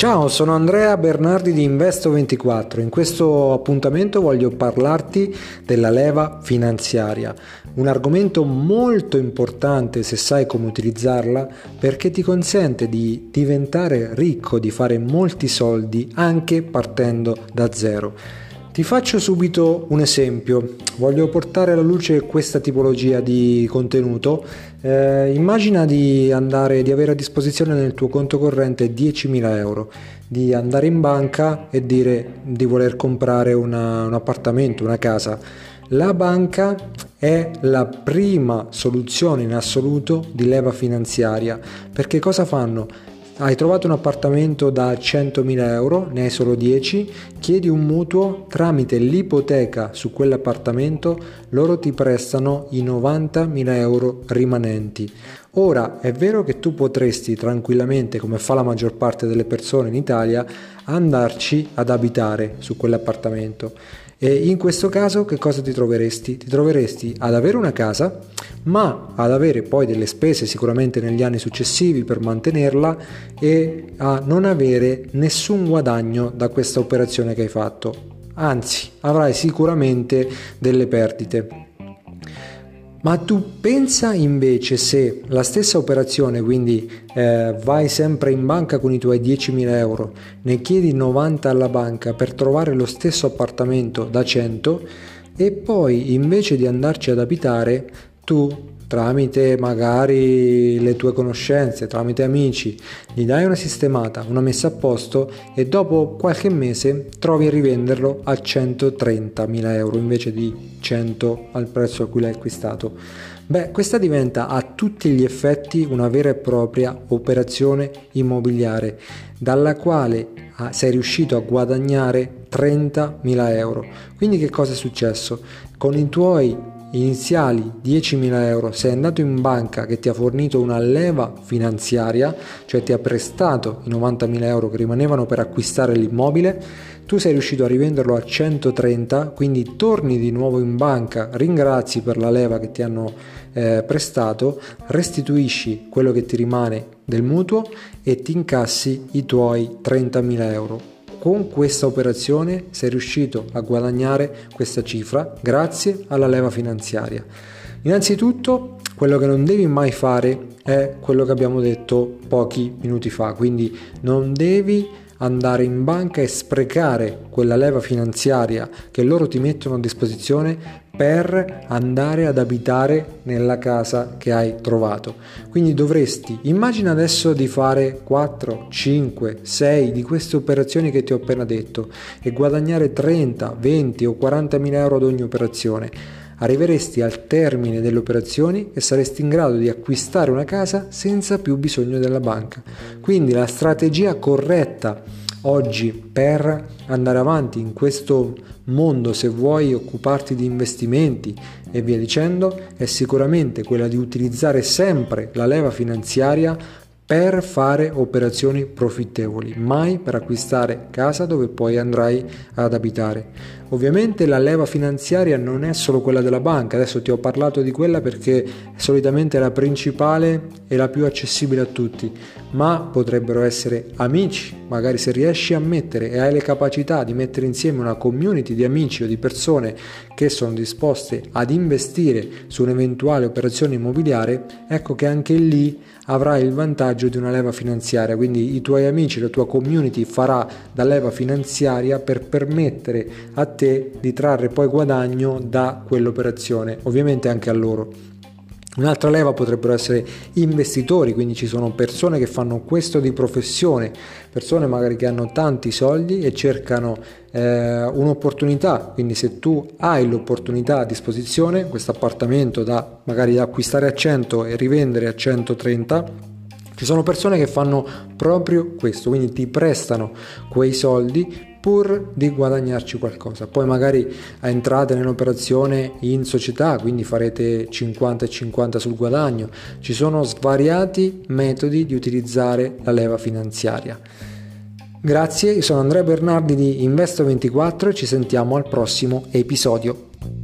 Ciao, sono Andrea Bernardi di Investo24. In questo appuntamento voglio parlarti della leva finanziaria, un argomento molto importante se sai come utilizzarla perché ti consente di diventare ricco, di fare molti soldi anche partendo da zero. Ti faccio subito un esempio, voglio portare alla luce questa tipologia di contenuto. Eh, immagina di, andare, di avere a disposizione nel tuo conto corrente 10.000 euro, di andare in banca e dire di voler comprare una, un appartamento, una casa. La banca è la prima soluzione in assoluto di leva finanziaria perché cosa fanno? Hai trovato un appartamento da 100.000 euro, ne hai solo 10, chiedi un mutuo tramite l'ipoteca su quell'appartamento, loro ti prestano i 90.000 euro rimanenti. Ora è vero che tu potresti tranquillamente, come fa la maggior parte delle persone in Italia, andarci ad abitare su quell'appartamento. E in questo caso che cosa ti troveresti? Ti troveresti ad avere una casa ma ad avere poi delle spese sicuramente negli anni successivi per mantenerla e a non avere nessun guadagno da questa operazione che hai fatto. Anzi, avrai sicuramente delle perdite. Ma tu pensa invece se la stessa operazione, quindi eh, vai sempre in banca con i tuoi 10.000 euro, ne chiedi 90 alla banca per trovare lo stesso appartamento da 100 e poi invece di andarci ad abitare tu tramite magari le tue conoscenze, tramite amici, gli dai una sistemata, una messa a posto e dopo qualche mese trovi a rivenderlo a 130.000 euro invece di 100 al prezzo a cui l'hai acquistato. Beh, questa diventa a tutti gli effetti una vera e propria operazione immobiliare dalla quale ah, sei riuscito a guadagnare 30.000 euro. Quindi che cosa è successo? Con i tuoi iniziali 10.000 euro, sei andato in banca che ti ha fornito una leva finanziaria, cioè ti ha prestato i 90.000 euro che rimanevano per acquistare l'immobile, tu sei riuscito a rivenderlo a 130, quindi torni di nuovo in banca, ringrazi per la leva che ti hanno eh, prestato, restituisci quello che ti rimane del mutuo e ti incassi i tuoi 30.000 euro con questa operazione sei riuscito a guadagnare questa cifra grazie alla leva finanziaria. Innanzitutto, quello che non devi mai fare è quello che abbiamo detto pochi minuti fa, quindi non devi andare in banca e sprecare quella leva finanziaria che loro ti mettono a disposizione per andare ad abitare nella casa che hai trovato. Quindi dovresti, immagina adesso di fare 4, 5, 6 di queste operazioni che ti ho appena detto e guadagnare 30, 20 o 40 mila euro ad ogni operazione. Arriveresti al termine delle operazioni e saresti in grado di acquistare una casa senza più bisogno della banca. Quindi la strategia corretta oggi per andare avanti in questo mondo, se vuoi occuparti di investimenti e via dicendo, è sicuramente quella di utilizzare sempre la leva finanziaria per fare operazioni profittevoli, mai per acquistare casa dove poi andrai ad abitare. Ovviamente la leva finanziaria non è solo quella della banca, adesso ti ho parlato di quella perché solitamente è la principale e la più accessibile a tutti, ma potrebbero essere amici, magari se riesci a mettere e hai le capacità di mettere insieme una community di amici o di persone che sono disposte ad investire su un'eventuale operazione immobiliare, ecco che anche lì avrai il vantaggio di una leva finanziaria, quindi i tuoi amici, la tua community farà da leva finanziaria per permettere a te di trarre poi guadagno da quell'operazione, ovviamente anche a loro. Un'altra leva potrebbero essere investitori, quindi ci sono persone che fanno questo di professione, persone magari che hanno tanti soldi e cercano eh, un'opportunità, quindi se tu hai l'opportunità a disposizione, questo appartamento da magari acquistare a 100 e rivendere a 130, ci sono persone che fanno proprio questo, quindi ti prestano quei soldi pur di guadagnarci qualcosa. Poi magari entrate nell'operazione in società, quindi farete 50 e 50 sul guadagno. Ci sono svariati metodi di utilizzare la leva finanziaria. Grazie, io sono Andrea Bernardi di Investo24 e ci sentiamo al prossimo episodio.